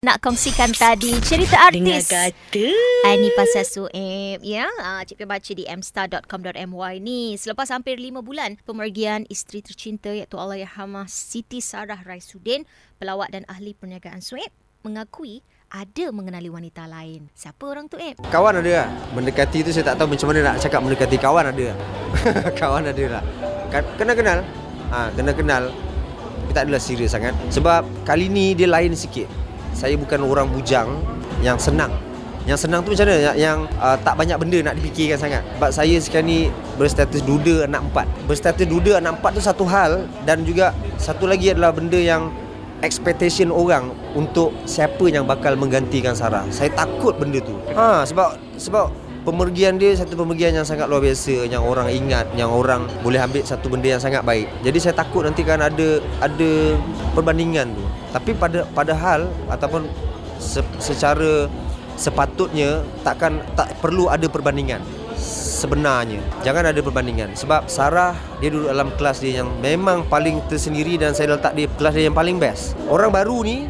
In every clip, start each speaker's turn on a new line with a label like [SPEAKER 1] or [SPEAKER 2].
[SPEAKER 1] nak kongsikan tadi cerita
[SPEAKER 2] Dengar
[SPEAKER 1] artis.
[SPEAKER 2] kata.
[SPEAKER 1] Ah, ini pasal Sueb ya. Ah, cik Pia baca di mstar.com.my ni. Selepas hampir lima bulan pemergian isteri tercinta iaitu Allahyarhamah Siti Sarah Raisuddin, pelawak dan ahli perniagaan Sueb mengakui ada mengenali wanita lain. Siapa orang tu, Eb?
[SPEAKER 3] Kawan ada lah. Mendekati tu saya tak tahu macam mana nak cakap mendekati. Kawan ada lah. Kawan ada lah. Kan- Kena kenal. Ha, kena kenal. Tapi tak adalah serius sangat. Sebab kali ni dia lain sikit. Saya bukan orang bujang yang senang. Yang senang tu macam mana? Yang, yang uh, tak banyak benda nak dipikirkan sangat. Sebab saya sekarang ni berstatus duda anak empat. Berstatus duda anak empat tu satu hal. Dan juga satu lagi adalah benda yang expectation orang untuk siapa yang bakal menggantikan Sarah. Saya takut benda tu. Ha sebab sebab pemergian dia satu pemergian yang sangat luar biasa yang orang ingat, yang orang boleh ambil satu benda yang sangat baik. Jadi saya takut nanti kan ada ada perbandingan tu. Tapi pada padahal ataupun se, secara sepatutnya takkan tak perlu ada perbandingan sebenarnya. Jangan ada perbandingan. Sebab Sarah dia duduk dalam kelas dia yang memang paling tersendiri dan saya letak dia kelas dia yang paling best. Orang baru ni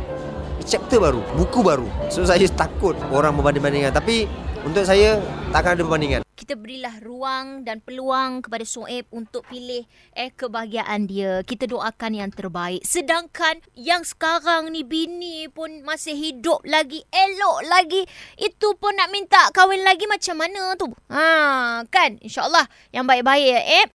[SPEAKER 3] chapter baru buku baru. So saya takut orang membanding-bandingkan tapi untuk saya takkan ada perbandingan
[SPEAKER 1] Kita berilah ruang dan peluang kepada Soeb untuk pilih eh kebahagiaan dia. Kita doakan yang terbaik. Sedangkan yang sekarang ni bini pun masih hidup lagi, elok lagi. Itu pun nak minta kahwin lagi macam mana tu? Ha, kan? InsyaAllah yang baik-baik ya, Eb.